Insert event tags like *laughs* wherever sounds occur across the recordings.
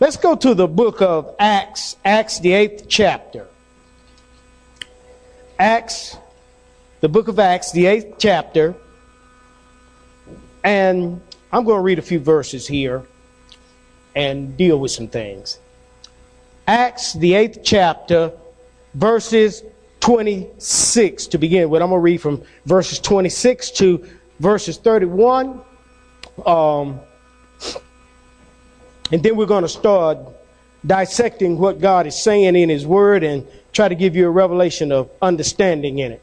Let's go to the book of Acts, Acts, the eighth chapter. Acts, the book of Acts, the eighth chapter. And I'm going to read a few verses here and deal with some things. Acts, the eighth chapter, verses 26 to begin with. I'm going to read from verses 26 to verses 31. Um, and then we're going to start dissecting what God is saying in His Word and try to give you a revelation of understanding in it.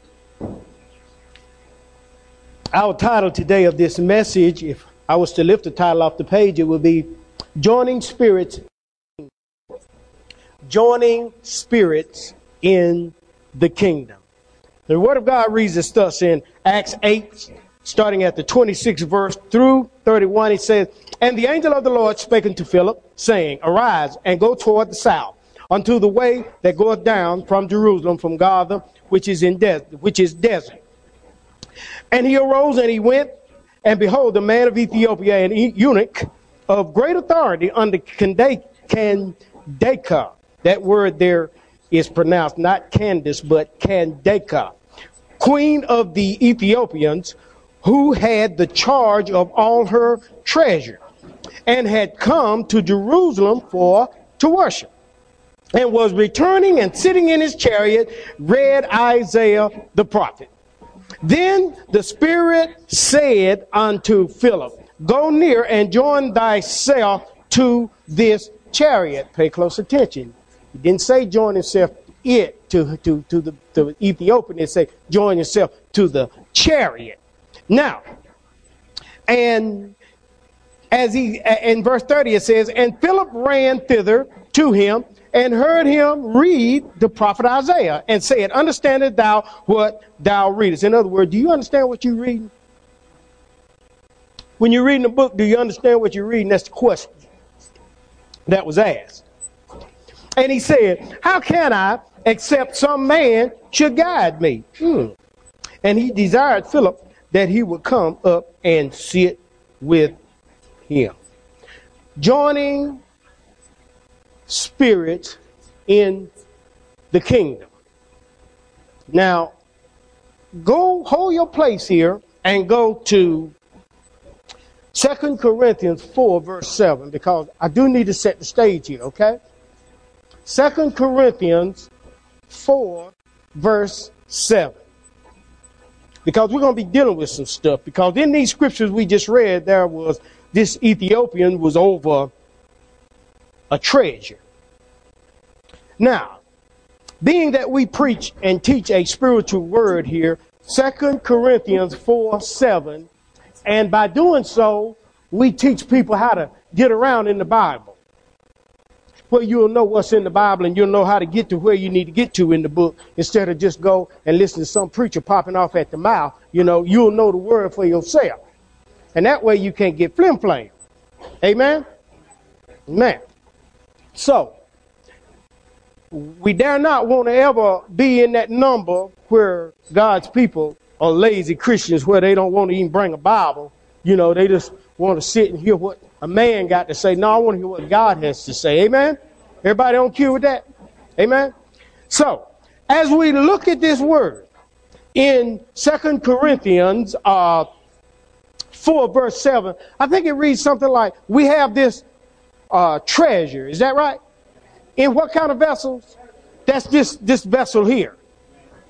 Our title today of this message, if I was to lift the title off the page, it would be Joining Spirits. Joining Spirits in the Kingdom. The Word of God reads us thus in Acts 8, starting at the 26th verse through 31. It says, And the angel of the Lord spake unto Philip, saying, Arise and go toward the south, unto the way that goeth down from Jerusalem, from Gaza, which is in des- which is desert. And he arose and he went, and behold, a man of Ethiopia, an eunuch of great authority under Candacus. That word there is pronounced not Candace, but Candace, queen of the Ethiopians, who had the charge of all her treasure, and had come to Jerusalem for to worship, and was returning and sitting in his chariot, read Isaiah the prophet. Then the Spirit said unto Philip, Go near and join thyself to this chariot. Pay close attention. He didn't say join himself it to, to, to the to Ethiopian. It say join yourself to the chariot. Now, and as he in verse 30 it says, and Philip ran thither to him and heard him read the prophet Isaiah and said, Understandest thou what thou readest? In other words, do you understand what you're reading? When you're reading a book, do you understand what you're reading? That's the question that was asked. And he said, How can I, except some man should guide me? Hmm. And he desired Philip that he would come up and sit with him. Joining spirits in the kingdom. Now, go hold your place here and go to Second Corinthians 4, verse 7, because I do need to set the stage here, okay? Second Corinthians 4, verse 7. Because we're going to be dealing with some stuff. Because in these scriptures we just read, there was this Ethiopian was over a treasure. Now, being that we preach and teach a spiritual word here, Second Corinthians 4 7, and by doing so, we teach people how to get around in the Bible. Where you'll know what's in the Bible and you'll know how to get to where you need to get to in the book instead of just go and listen to some preacher popping off at the mouth. You know, you'll know the word for yourself. And that way you can't get flim flam. Amen? Amen. So, we dare not want to ever be in that number where God's people are lazy Christians, where they don't want to even bring a Bible. You know, they just want to sit and hear what a man got to say. No, I want to hear what God has to say. Amen? Everybody on cue with that? Amen? So, as we look at this word in Second Corinthians uh, 4, verse 7, I think it reads something like, We have this uh, treasure. Is that right? In what kind of vessels? That's this, this vessel here.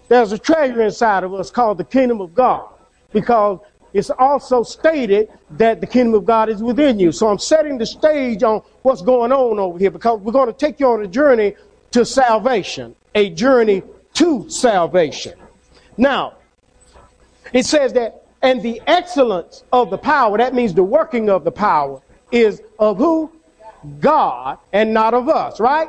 There's a treasure inside of us called the kingdom of God because it's also stated that the kingdom of God is within you. So I'm setting the stage on what's going on over here because we're going to take you on a journey to salvation, a journey to salvation. Now, it says that, and the excellence of the power, that means the working of the power, is of who? God and not of us, right?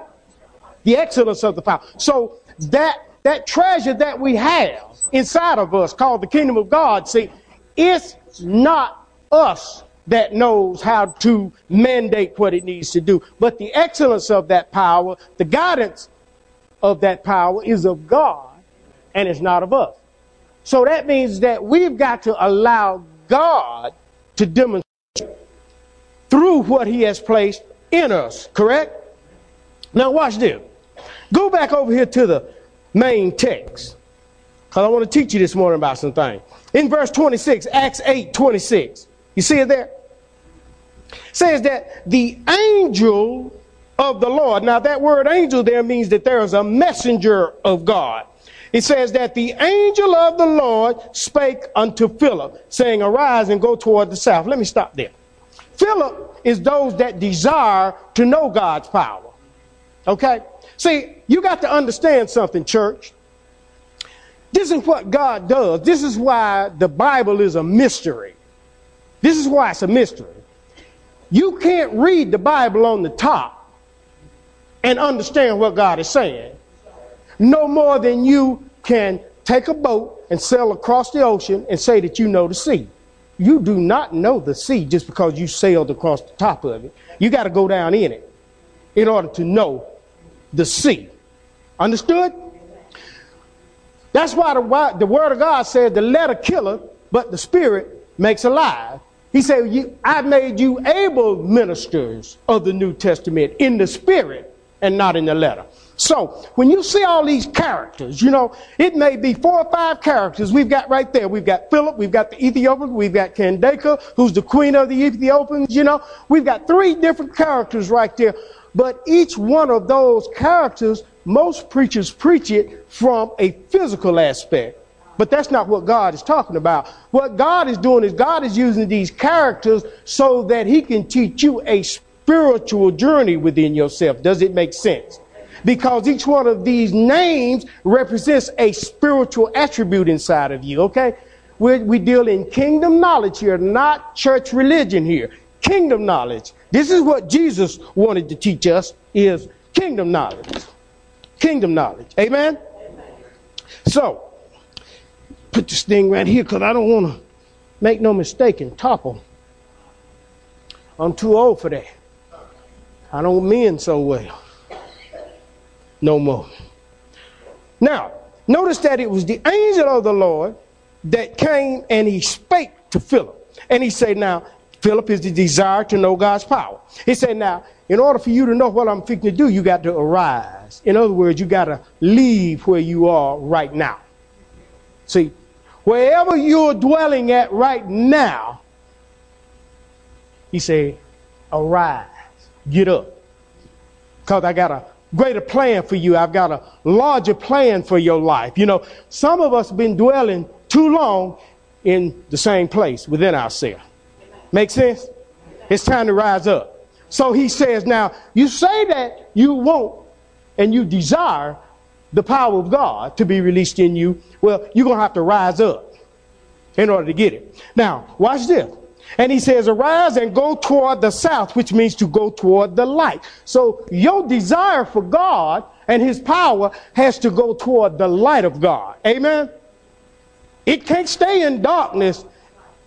The excellence of the power. So that that treasure that we have inside of us called the kingdom of God, see, it's not us that knows how to mandate what it needs to do. But the excellence of that power, the guidance of that power is of God and it's not of us. So that means that we've got to allow God to demonstrate through what he has placed in us, correct? Now watch this. Go back over here to the main text. Because I want to teach you this morning about some things. In verse 26, Acts 8 26. You see it there? says that the angel of the Lord, now that word angel there means that there is a messenger of God. It says that the angel of the Lord spake unto Philip, saying, Arise and go toward the south. Let me stop there. Philip is those that desire to know God's power. Okay? See, you got to understand something, church. This is what God does. This is why the Bible is a mystery. This is why it's a mystery. You can't read the Bible on the top and understand what God is saying. No more than you can take a boat and sail across the ocean and say that you know the sea. You do not know the sea just because you sailed across the top of it. You got to go down in it in order to know the sea. Understood? That's why the, the word of God said the letter killeth, but the spirit makes alive. He said, I made you able ministers of the New Testament in the spirit and not in the letter. So when you see all these characters, you know, it may be four or five characters we've got right there. We've got Philip, we've got the Ethiopian, we've got Candace, who's the queen of the Ethiopians, you know. We've got three different characters right there. But each one of those characters, most preachers preach it from a physical aspect. But that's not what God is talking about. What God is doing is God is using these characters so that He can teach you a spiritual journey within yourself. Does it make sense? Because each one of these names represents a spiritual attribute inside of you, okay? we we deal in kingdom knowledge here, not church religion here. Kingdom knowledge. This is what Jesus wanted to teach us is kingdom knowledge. Kingdom knowledge. Amen? Amen. So, put this thing right here because I don't want to make no mistake and topple. I'm too old for that. I don't mend so well. No more. Now, notice that it was the angel of the Lord that came and he spake to Philip. And he said, Now, Philip is the desire to know God's power. He said, Now, in order for you to know what I'm fixing to do, you got to arise. In other words, you got to leave where you are right now. See, wherever you're dwelling at right now, he said, arise, get up. Because I got a greater plan for you. I've got a larger plan for your life. You know, some of us have been dwelling too long in the same place within ourselves. Make sense? It's time to rise up. So he says, now, you say that you want and you desire the power of God to be released in you. Well, you're going to have to rise up in order to get it. Now, watch this. And he says, arise and go toward the south, which means to go toward the light. So your desire for God and his power has to go toward the light of God. Amen. It can't stay in darkness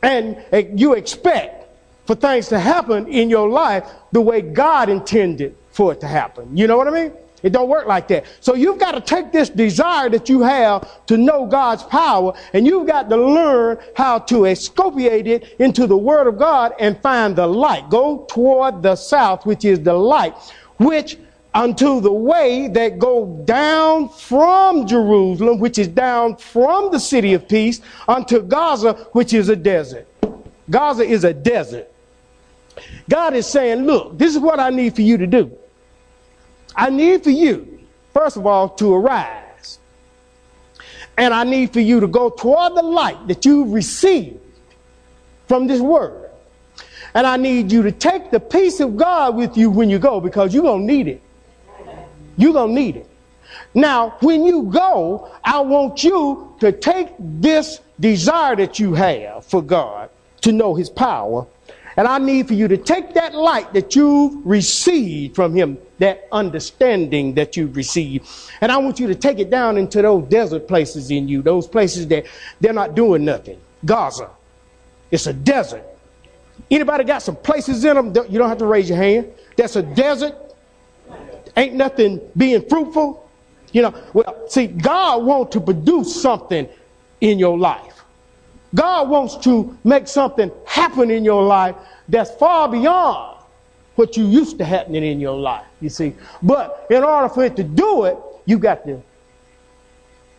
and you expect for things to happen in your life the way God intended for it to happen. You know what I mean? It don't work like that. So you've got to take this desire that you have to know God's power and you've got to learn how to excopiate it into the word of God and find the light. Go toward the south, which is the light, which unto the way that go down from Jerusalem, which is down from the city of peace, unto Gaza, which is a desert. Gaza is a desert. God is saying, look, this is what I need for you to do. I need for you, first of all, to arise. And I need for you to go toward the light that you've received from this word. And I need you to take the peace of God with you when you go because you're going to need it. You're going to need it. Now, when you go, I want you to take this desire that you have for God to know His power and I need for you to take that light that you've received from him, that understanding that you've received, and I want you to take it down into those desert places in you, those places that they're not doing nothing. Gaza. It's a desert. Anybody got some places in them? You don't have to raise your hand. That's a desert. Ain't nothing being fruitful. You know, well, see, God wants to produce something in your life. God wants to make something happen in your life that's far beyond what you used to happening in your life, you see. But in order for it to do it, you got to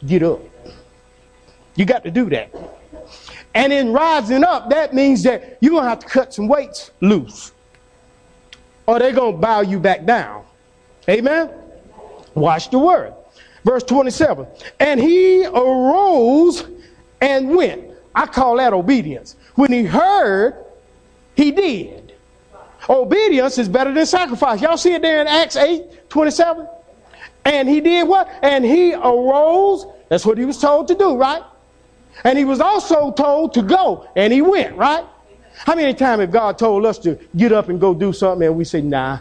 get up. You got to do that. And in rising up, that means that you're going to have to cut some weights loose. Or they're going to bow you back down. Amen? Watch the word. Verse 27. And he arose and went. I call that obedience. When he heard, he did. Obedience is better than sacrifice. Y'all see it there in Acts 8 27? And he did what? And he arose. That's what he was told to do, right? And he was also told to go, and he went, right? How many times have God told us to get up and go do something and we say, nah?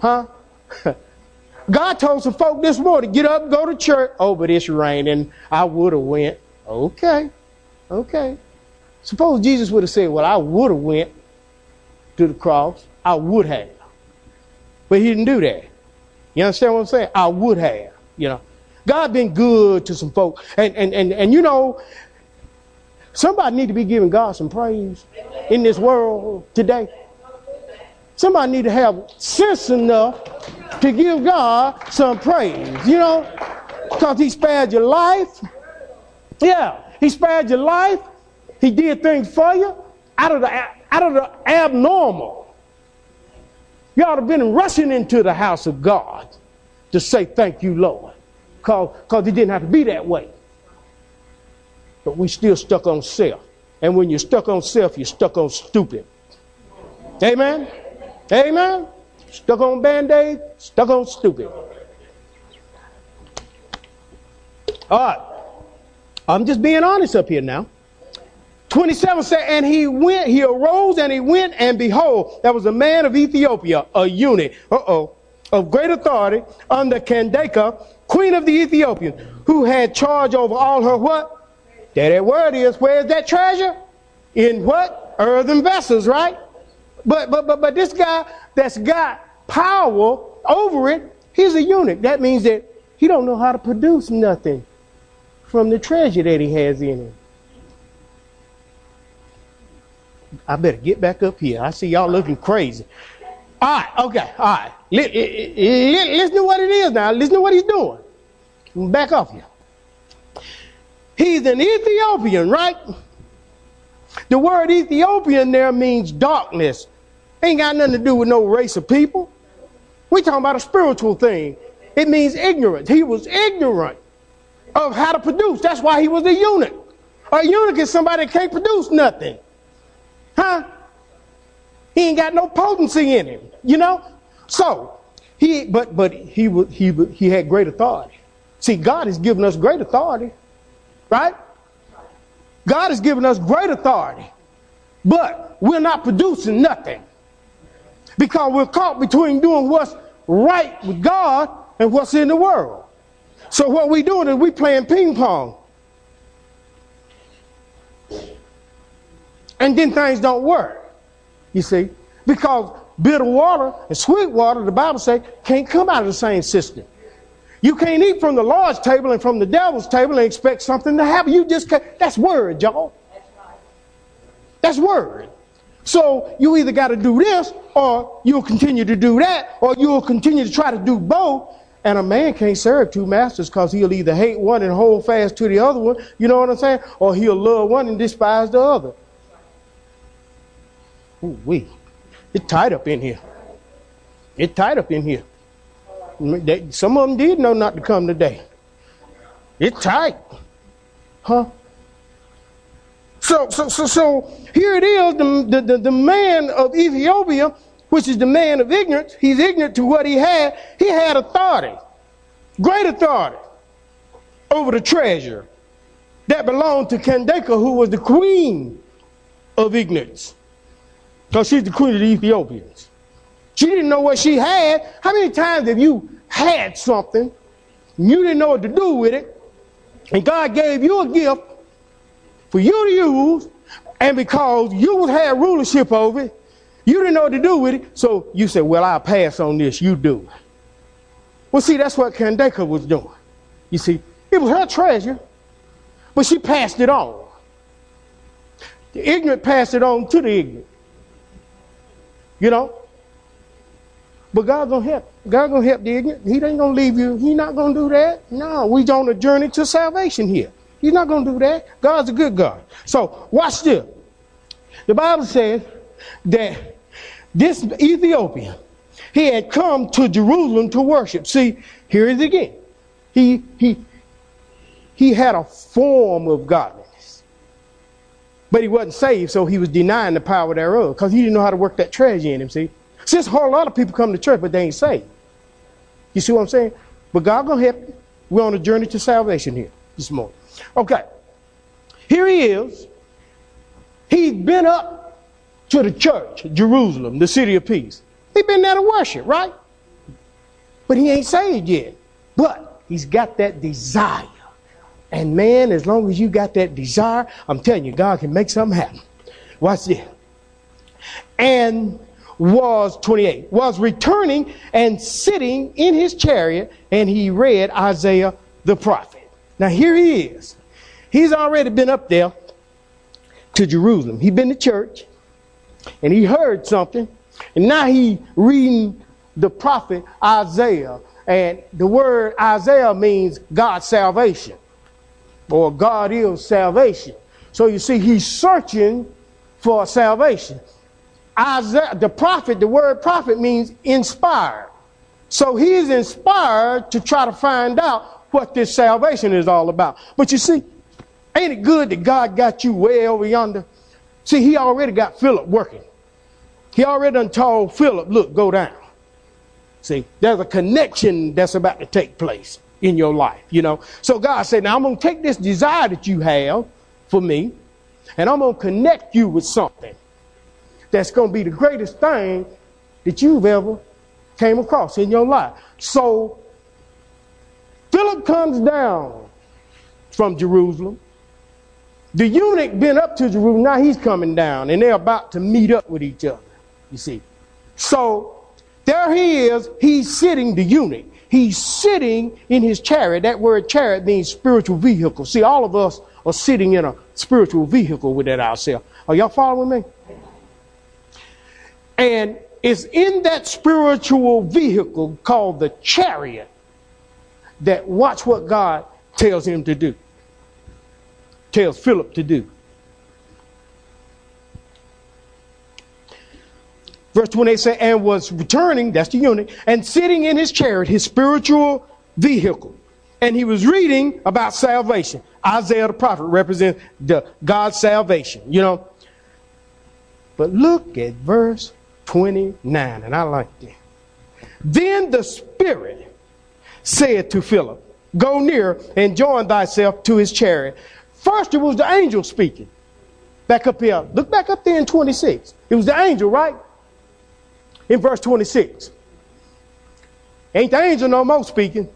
Huh? *laughs* God told some folk this morning, get up, go to church. Oh, but it's raining. I would have went. Okay. Okay. Suppose Jesus would have said, well, I would have went to the cross. I would have. But he didn't do that. You understand what I'm saying? I would have, you know. God been good to some folk. And, and, and, and you know, somebody need to be giving God some praise in this world today. Somebody need to have sense enough to give God some praise, you know, because he spared your life. Yeah, he spared your life. He did things for you out of the, out of the abnormal. You ought to have been rushing into the house of God to say, Thank you, Lord because it didn't have to be that way. But we still stuck on self. And when you're stuck on self, you're stuck on stupid. Amen? Amen? Stuck on band-aid, stuck on stupid. All right. I'm just being honest up here now. 27 said, and he went, he arose and he went, and behold, there was a man of Ethiopia, a eunuch, uh-oh, of great authority under Candace, queen of the Ethiopians, who had charge over all her what? There that word is. Where's that treasure? In what? Earthen vessels, right? But but but but this guy that's got power over it, he's a eunuch. That means that he don't know how to produce nothing from the treasure that he has in him. I better get back up here. I see y'all looking crazy. All right, okay, all right. Listen to what it is now. Listen to what he's doing. Back off you. He's an Ethiopian, right? The word Ethiopian there means darkness. Ain't got nothing to do with no race of people. We're talking about a spiritual thing. It means ignorance. He was ignorant of how to produce. That's why he was a eunuch. A eunuch is somebody that can't produce nothing. Huh? He ain't got no potency in him, you know? So, he but but he he he had great authority. See, God has given us great authority, right? God has given us great authority, but we're not producing nothing because we're caught between doing what's right with God and what's in the world. So what we're doing is we playing ping pong. And then things don't work. You see? Because bitter water and sweet water, the Bible says, can't come out of the same system. You can't eat from the Lord's table and from the devil's table and expect something to happen. You just can't. That's word, y'all. That's word. So you either got to do this or you'll continue to do that or you'll continue to try to do both. And a man can't serve two masters because he'll either hate one and hold fast to the other one, you know what I'm saying? Or he'll love one and despise the other. Ooh, wee. It's tight up in here. It's tight up in here. Some of them did know not to come today. It's tight. Huh? So, so, so, so here it is, the, the, the man of Ethiopia, which is the man of ignorance. He's ignorant to what he had. He had authority, great authority over the treasure that belonged to Candace, who was the queen of ignorance. Because she's the queen of the Ethiopians. She didn't know what she had. How many times have you had something, you didn't know what to do with it, and God gave you a gift for you to use, and because you had rulership over it, you didn't know what to do with it, so you said, Well, I'll pass on this, you do. Well, see, that's what Candace was doing. You see, it was her treasure, but she passed it on. The ignorant passed it on to the ignorant. You know? But God's gonna help. God's gonna help the ignorant. He ain't gonna leave you. He's not gonna do that. No, we're on a journey to salvation here. He's not gonna do that. God's a good God. So watch this. The Bible says that this Ethiopian, he had come to Jerusalem to worship. See, here it is again. He he he had a form of godliness. But he wasn't saved, so he was denying the power thereof because he didn't know how to work that treasure in him, see? Since a whole lot of people come to church, but they ain't saved. You see what I'm saying? But God gonna help you. We're on a journey to salvation here this morning. Okay. Here he is. He's been up to the church, Jerusalem, the city of peace. He's been there to worship, right? But he ain't saved yet. But he's got that desire. And man, as long as you got that desire, I'm telling you, God can make something happen. Watch this. And was 28 was returning and sitting in his chariot and he read isaiah the prophet now here he is he's already been up there to jerusalem he'd been to church and he heard something and now he reading the prophet isaiah and the word isaiah means god's salvation or god is salvation so you see he's searching for salvation Isaiah, the prophet, the word prophet means inspired. So he's inspired to try to find out what this salvation is all about. But you see, ain't it good that God got you way over yonder? See, he already got Philip working. He already done told Philip, look, go down. See, there's a connection that's about to take place in your life, you know. So God said, now I'm going to take this desire that you have for me, and I'm going to connect you with something that's going to be the greatest thing that you've ever came across in your life. So Philip comes down from Jerusalem. The eunuch been up to Jerusalem, now he's coming down, and they're about to meet up with each other, you see. So there he is, he's sitting, the eunuch, he's sitting in his chariot. That word chariot means spiritual vehicle. See, all of us are sitting in a spiritual vehicle with that ourselves. Are y'all following me? And it's in that spiritual vehicle called the chariot that watch what God tells him to do, tells Philip to do. Verse 28 says, and was returning, that's the eunuch, and sitting in his chariot, his spiritual vehicle. And he was reading about salvation. Isaiah the prophet represents the God's salvation, you know. But look at verse 29, and I like that. Then the Spirit said to Philip, Go near and join thyself to his chariot. First, it was the angel speaking. Back up here. Look back up there in 26. It was the angel, right? In verse 26. Ain't the angel no more speaking.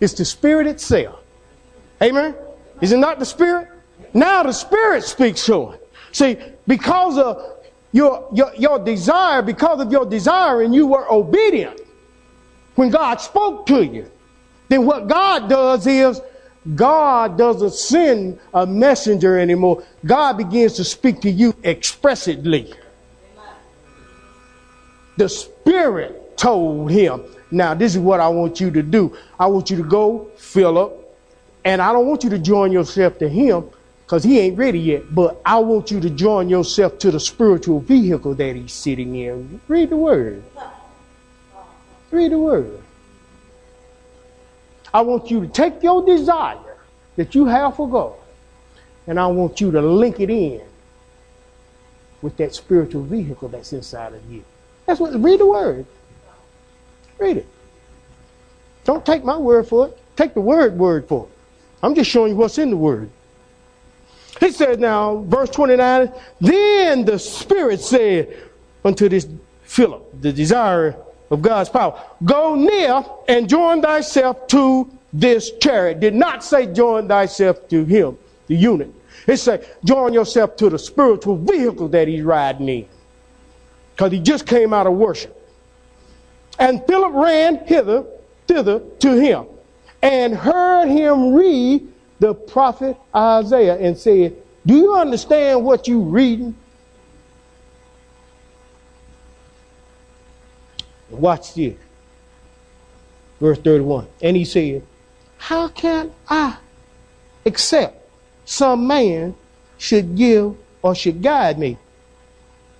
It's the Spirit itself. Amen? Is it not the Spirit? Now the Spirit speaks to him. See, because of your, your, your desire, because of your desire, and you were obedient when God spoke to you, then what God does is God doesn't send a messenger anymore. God begins to speak to you expressly. The Spirit told him, Now, this is what I want you to do. I want you to go, Philip, and I don't want you to join yourself to him because he ain't ready yet. But I want you to join yourself to the spiritual vehicle that he's sitting in. Read the word. Read the word. I want you to take your desire that you have for God, and I want you to link it in with that spiritual vehicle that's inside of you. That's what. Read the word. Read it. Don't take my word for it. Take the word word for it. I'm just showing you what's in the word. He said, now, verse 29, then the Spirit said unto this Philip, the desire of God's power, go near and join thyself to this chariot. Did not say join thyself to him, the eunuch. It said join yourself to the spiritual vehicle that he's riding in. Because he just came out of worship. And Philip ran hither, thither to him, and heard him read the prophet Isaiah and said, Do you understand what you reading? Watch this. Verse 31. And he said, How can I accept some man should give or should guide me?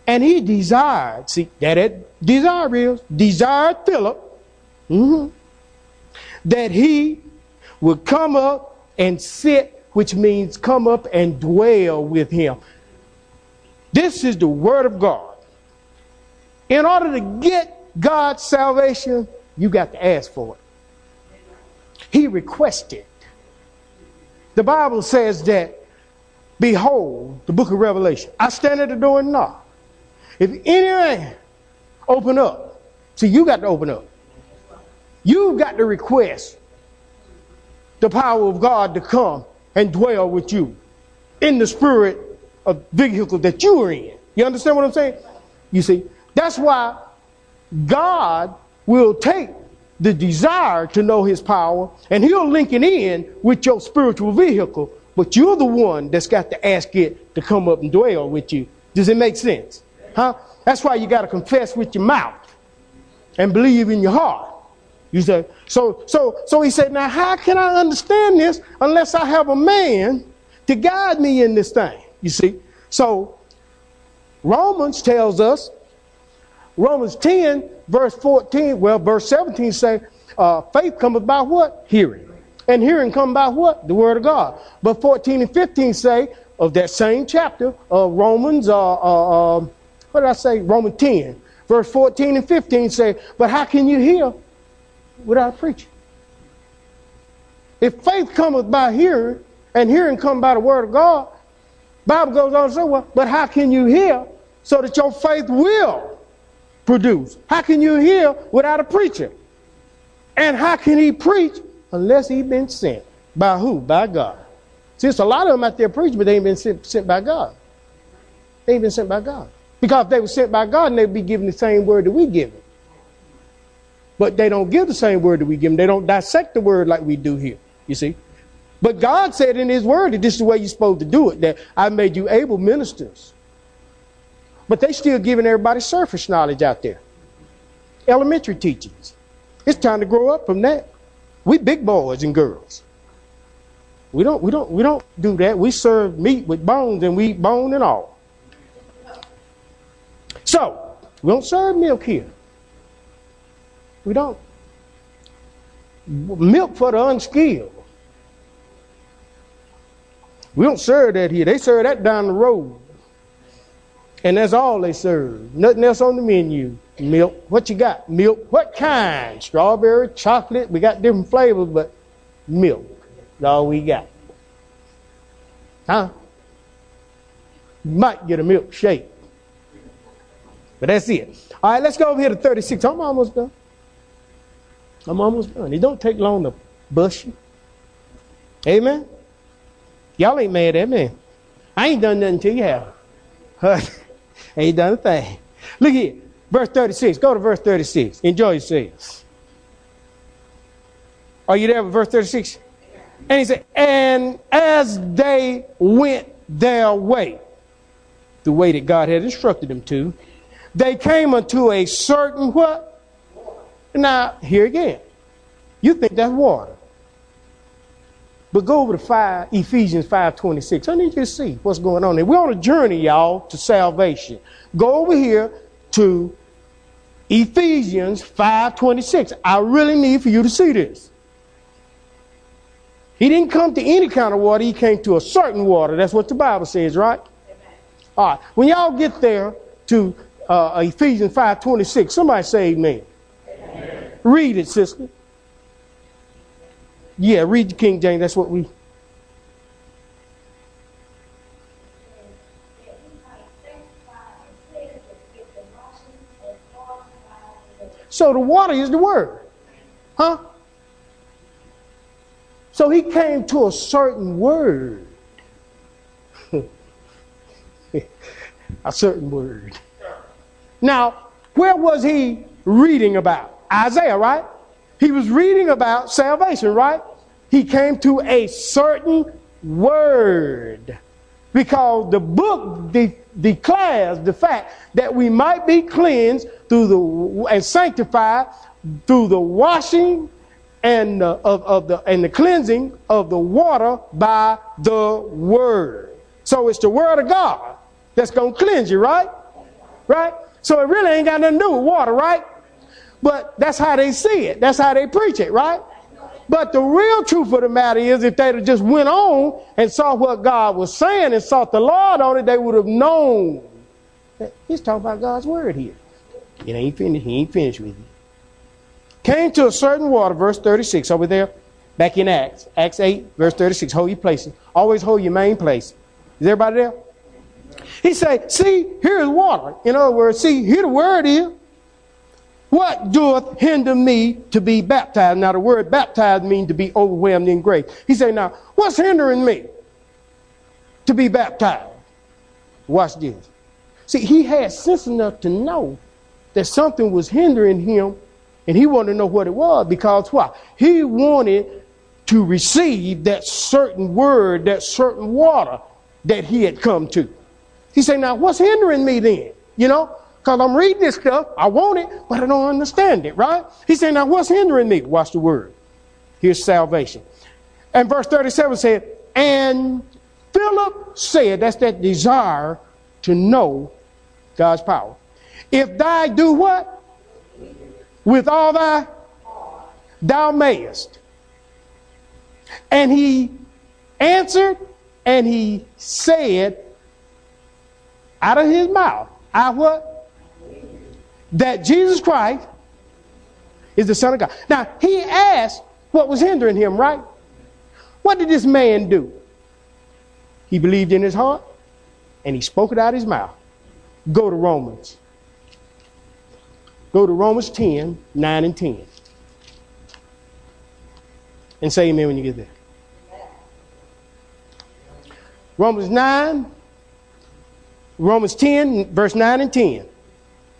And he desired, see, that it desire is, desired Philip mm-hmm, that he would come up and sit, which means come up and dwell with him. This is the word of God. In order to get God's salvation, you got to ask for it. He requested. The Bible says that, behold, the book of Revelation, I stand at the door and knock. If any man open up, see, you got to open up. You've got to request the power of God to come and dwell with you in the spirit of vehicle that you are in. You understand what I'm saying? You see, that's why God will take the desire to know his power and he'll link it in with your spiritual vehicle, but you're the one that's got to ask it to come up and dwell with you. Does it make sense? Huh? That's why you got to confess with your mouth and believe in your heart. You say, so, so, so he said, now how can I understand this unless I have a man to guide me in this thing? You see? So Romans tells us, Romans 10, verse 14, well, verse 17 say, uh, faith cometh by what? Hearing. And hearing come by what? The word of God. But 14 and 15 say of that same chapter of Romans, uh, uh, um, what did I say? Romans 10, verse 14 and 15 say, But how can you hear without preaching? If faith cometh by hearing, and hearing come by the word of God, Bible goes on to say, well, but how can you hear so that your faith will produce? How can you hear without a preacher? And how can he preach unless he been sent? By who? By God. See, it's a lot of them out there preaching, but they ain't been sent, sent by God. They ain't been sent by God. Because if they were sent by God, and they'd be given the same word that we give them. But they don't give the same word that we give them. They don't dissect the word like we do here. You see? But God said in His word that this is the way you're supposed to do it, that I made you able ministers. But they still giving everybody surface knowledge out there. Elementary teachings. It's time to grow up from that. We big boys and girls. We don't we don't we don't do that. We serve meat with bones and we eat bone and all. So, we don't serve milk here. We don't. Milk for the unskilled. We don't serve that here. They serve that down the road. And that's all they serve. Nothing else on the menu. Milk. What you got? Milk. What kind? Strawberry, chocolate. We got different flavors, but milk. That's all we got. Huh? might get a milkshake. But that's it. All right, let's go over here to 36. I'm almost done. I'm almost done. It don't take long to bust you. Amen. Y'all ain't mad at me. I ain't done nothing to you, have *laughs* ain't done a thing. Look here. Verse 36. Go to verse 36. Enjoy yourselves. Are you there with verse 36? And he said, And as they went their way, the way that God had instructed them to, they came unto a certain what? Now, here again. You think that's water. But go over to 5, Ephesians 5.26. I need you to see what's going on there. We're on a journey, y'all, to salvation. Go over here to Ephesians 5.26. I really need for you to see this. He didn't come to any kind of water. He came to a certain water. That's what the Bible says, right? Amen. All right. When y'all get there to uh, Ephesians 5.26. Somebody say amen. amen. Read it, sister. Yeah, read the King James. That's what we. So the water is the word. Huh? So he came to a certain word. *laughs* a certain word. Now, where was he reading about? Isaiah, right? He was reading about salvation, right? He came to a certain word because the book de- declares the fact that we might be cleansed through the and sanctified through the washing and uh, of, of the and the cleansing of the water by the word. So it's the word of God that's gonna cleanse you, right? Right? So it really ain't got nothing to do with water, right? But that's how they see it. That's how they preach it, right? But the real truth of the matter is, if they'd have just went on and saw what God was saying and sought the Lord on it, they would have known that he's talking about God's word here. It ain't finished. He ain't finished with you. Came to a certain water, verse 36, over there, back in Acts, Acts 8, verse 36. Hold your places. Always hold your main place. Is everybody there? He say, see, here is water. In other words, see, here the word is. What doeth hinder me to be baptized? Now, the word baptized means to be overwhelmed in grace. He said, Now, what's hindering me to be baptized? Watch this. See, he had sense enough to know that something was hindering him, and he wanted to know what it was because why? He wanted to receive that certain word, that certain water that he had come to. He said, Now, what's hindering me then? You know, because I'm reading this stuff. I want it, but I don't understand it, right? He said, Now what's hindering me? Watch the word. Here's salvation. And verse 37 said, And Philip said, That's that desire to know God's power. If thy do what? With all thy, thou mayest. And he answered and he said out of his mouth, I what? That Jesus Christ is the Son of God. Now, he asked what was hindering him, right? What did this man do? He believed in his heart and he spoke it out of his mouth. Go to Romans. Go to Romans 10, 9 and 10. And say amen when you get there. Romans 9, Romans 10, verse 9 and 10.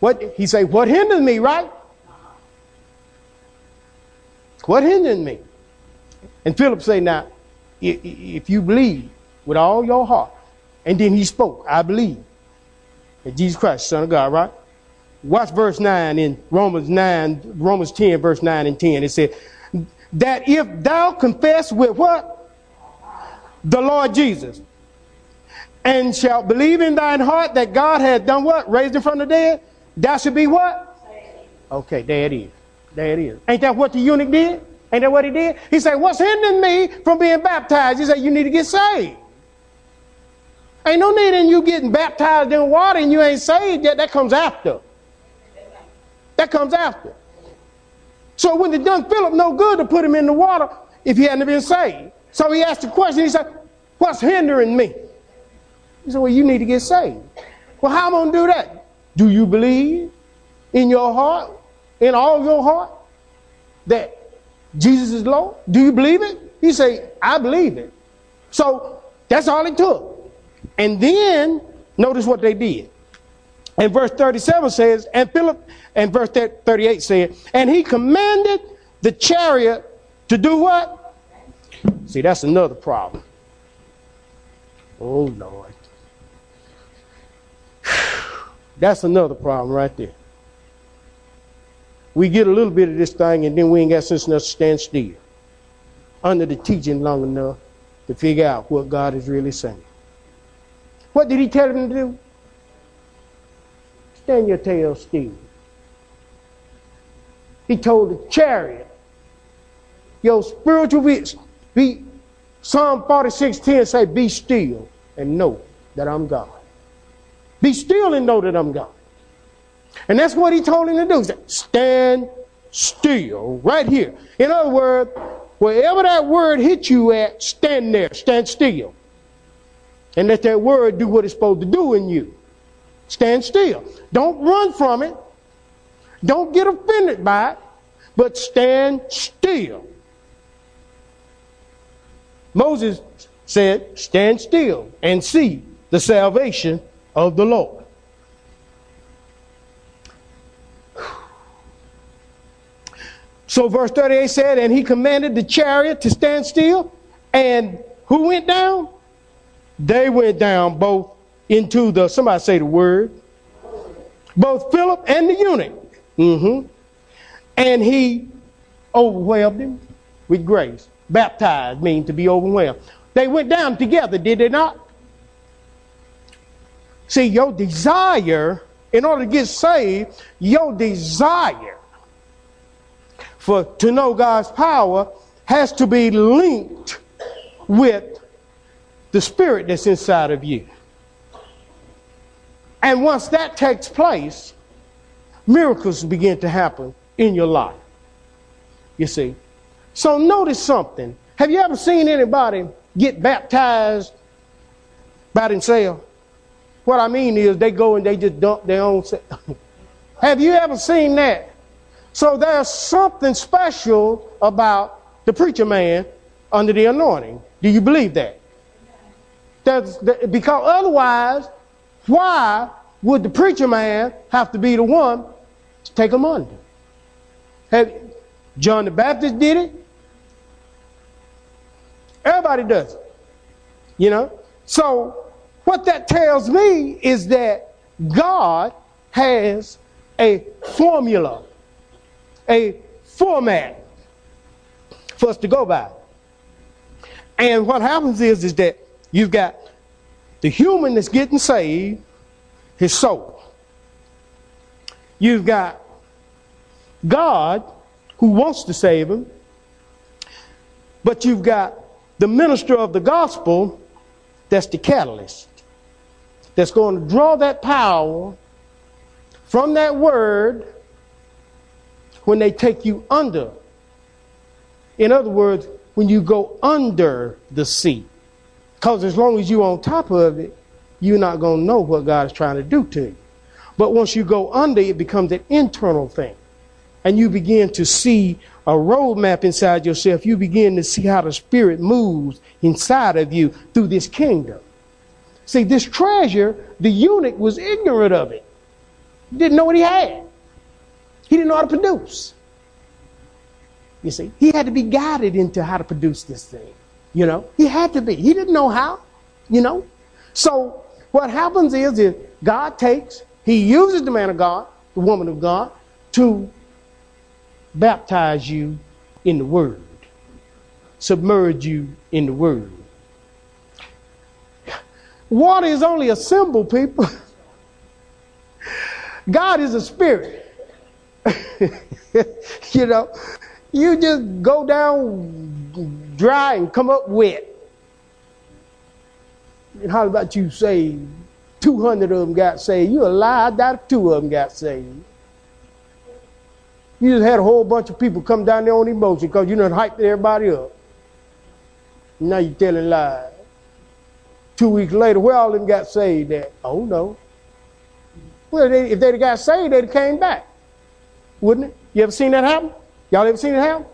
What he say, what hindered me, right? What hindered me? And Philip say, now, if you believe with all your heart, and then he spoke, I believe that Jesus Christ, Son of God, right? Watch verse 9 in Romans 9, Romans 10, verse 9 and 10. It said, that if thou confess with what? The Lord Jesus, and shalt believe in thine heart that God had done what? Raised him from the dead, that should be what? Okay, there it is. There it is. Ain't that what the eunuch did? Ain't that what he did? He said, What's hindering me from being baptized? He said, You need to get saved. Ain't no need in you getting baptized in water and you ain't saved yet. That comes after. That comes after. So when it done Philip no good to put him in the water if he hadn't been saved. So he asked the question, he said, What's hindering me? He said, Well, you need to get saved. Well, how am I gonna do that? Do you believe in your heart, in all your heart, that Jesus is Lord? Do you believe it? He say, I believe it. So that's all it took. And then notice what they did. And verse 37 says, and Philip, and verse 38 said, and he commanded the chariot to do what? See, that's another problem. Oh, Lord. That's another problem right there. We get a little bit of this thing and then we ain't got sense enough to stand still under the teaching long enough to figure out what God is really saying. What did he tell them to do? Stand your tail still. He told the chariot, your spiritual beast, be Psalm 46:10 say, be still and know that I'm God. Be still and know that I'm God. And that's what he told him to do. He said, stand still right here. In other words, wherever that word hits you at, stand there, stand still. And let that word do what it's supposed to do in you. Stand still. Don't run from it. Don't get offended by it, but stand still. Moses said, Stand still and see the salvation of the Lord. So verse 38 said, and he commanded the chariot to stand still. And who went down? They went down both into the, somebody say the word, both Philip and the eunuch. Mm-hmm. And he overwhelmed him with grace. Baptized means to be overwhelmed. They went down together, did they not? See, your desire, in order to get saved, your desire for to know God's power has to be linked with the spirit that's inside of you. And once that takes place, miracles begin to happen in your life. You see. So notice something. Have you ever seen anybody get baptized by themselves? What I mean is they go and they just dump their own. *laughs* Have you ever seen that? So there's something special about the preacher man under the anointing. Do you believe that? That's because otherwise, why would the preacher man have to be the one to take them under? Have, John the Baptist did it. Everybody does it. You know? So, what that tells me is that God has a formula, a format for us to go by. And what happens is, is that You've got the human that's getting saved, his soul. You've got God who wants to save him, but you've got the minister of the gospel that's the catalyst that's going to draw that power from that word when they take you under. In other words, when you go under the sea. Because as long as you're on top of it, you're not going to know what God is trying to do to you. But once you go under, it becomes an internal thing. And you begin to see a roadmap inside yourself. You begin to see how the Spirit moves inside of you through this kingdom. See, this treasure, the eunuch was ignorant of it. Didn't know what he had. He didn't know how to produce. You see, he had to be guided into how to produce this thing. You know, he had to be. He didn't know how, you know. So what happens is, is God takes, he uses the man of God, the woman of God, to baptize you in the word, submerge you in the word. Water is only a symbol, people. God is a spirit. *laughs* you know, you just go down dry and come up wet. And how about you say 200 of them got saved? You a lie. I doubt two of them got saved. You just had a whole bunch of people come down there on emotion because you done hyped everybody up. Now you're telling lies. Two weeks later, where all of them got saved at? Oh no. Well, they, if they'd have got saved, they'd have came back. Wouldn't it? You ever seen that happen? Y'all ever seen it happen?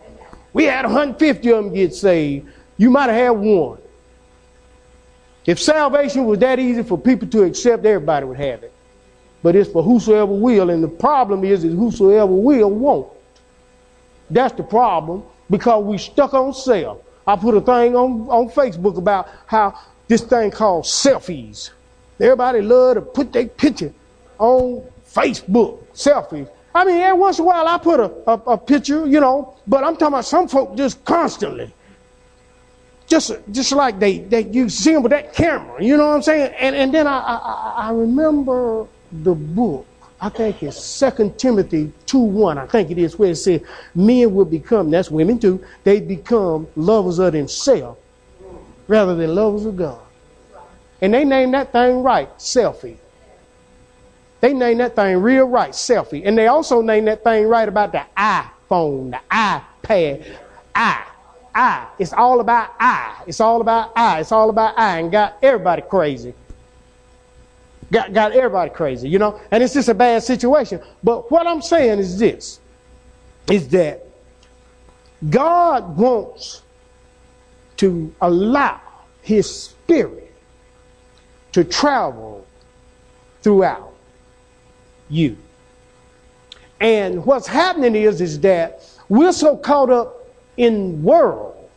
We had 150 of them get saved. You might have had one. If salvation was that easy for people to accept, everybody would have it. But it's for whosoever will, and the problem is, is whosoever will won't. That's the problem because we stuck on self. I put a thing on, on Facebook about how this thing called selfies. Everybody love to put their picture on Facebook, selfies. I mean, every once in a while I put a, a, a picture, you know, but I'm talking about some folk just constantly. Just, just like they, they you see them with that camera, you know what I'm saying? And, and then I, I, I remember the book. I think it's Second Timothy 2 1. I think it is where it says men will become, that's women too, they become lovers of themselves rather than lovers of God. And they name that thing right, selfie. They named that thing real right, selfie. And they also named that thing right about the iPhone, the iPad, I. I. It's all about I. It's all about I. It's all about I. And got everybody crazy. Got, got everybody crazy, you know? And it's just a bad situation. But what I'm saying is this is that God wants to allow his spirit to travel throughout you. And what's happening is, is that we're so caught up in world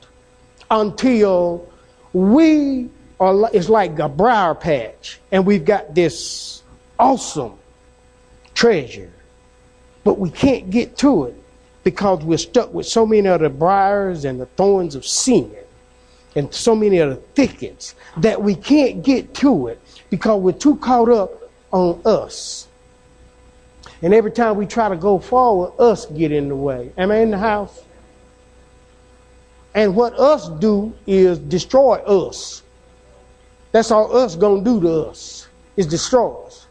until we are, it's like a briar patch, and we've got this awesome treasure, but we can't get to it because we're stuck with so many of the briars and the thorns of sin and so many of the thickets that we can't get to it because we're too caught up on us. And every time we try to go forward, us get in the way. Am I in the house? And what us do is destroy us. That's all us gonna do to us is destroy us.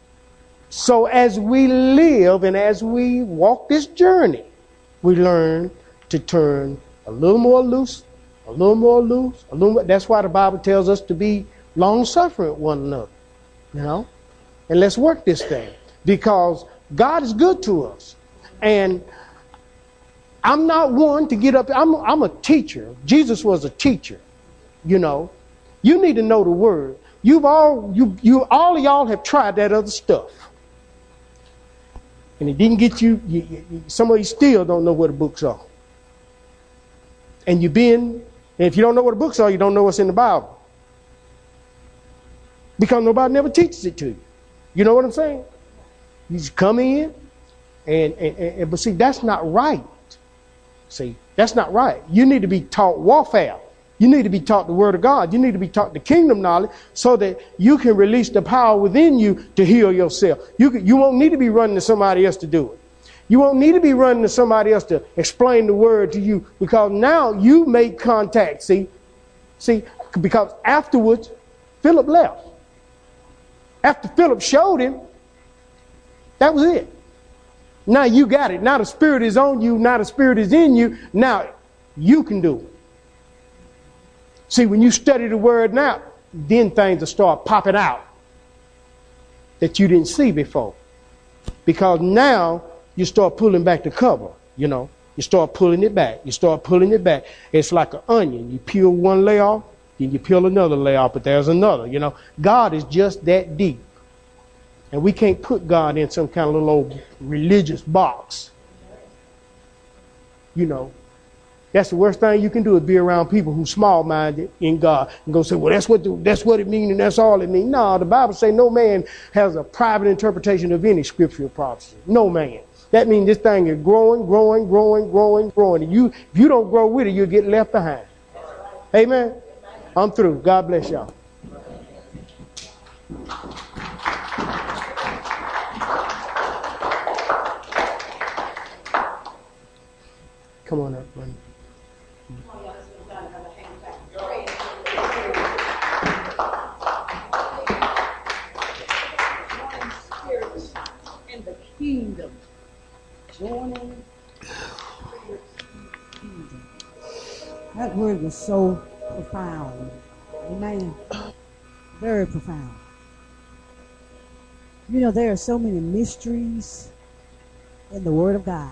So as we live and as we walk this journey, we learn to turn a little more loose, a little more loose, a little more. That's why the Bible tells us to be long suffering with one another. You know? And let's work this thing. Because God is good to us. And I'm not one to get up. I'm, I'm a teacher. Jesus was a teacher. You know, you need to know the word. You've all you you all of y'all have tried that other stuff, and it didn't get you. you, you some of you still don't know where the books are. And you've been, and if you don't know what books are, you don't know what's in the Bible, because nobody never teaches it to you. You know what I'm saying? You just come in, and, and, and but see, that's not right. See, that's not right. You need to be taught warfare. You need to be taught the word of God. You need to be taught the kingdom knowledge so that you can release the power within you to heal yourself. You, you won't need to be running to somebody else to do it. You won't need to be running to somebody else to explain the word to you because now you make contact. See, see, because afterwards, Philip left. After Philip showed him, that was it. Now you got it. Now the Spirit is on you. Now the Spirit is in you. Now you can do it. See, when you study the Word now, then things will start popping out that you didn't see before. Because now you start pulling back the cover, you know. You start pulling it back. You start pulling it back. It's like an onion. You peel one layer off, then you peel another layer off, but there's another, you know. God is just that deep. And we can't put God in some kind of little old religious box. You know, that's the worst thing you can do is be around people who small-minded in God and go say, "Well, that's what the, that's what it means and that's all it means." No, the Bible say no man has a private interpretation of any scriptural prophecy. No man. That means this thing is growing, growing, growing, growing, growing. And you, if you don't grow with it, you'll get left behind. Amen. I'm through. God bless y'all. Come on up, buddy. That word was so profound. Amen. Very profound. You know, there are so many mysteries in the Word of God.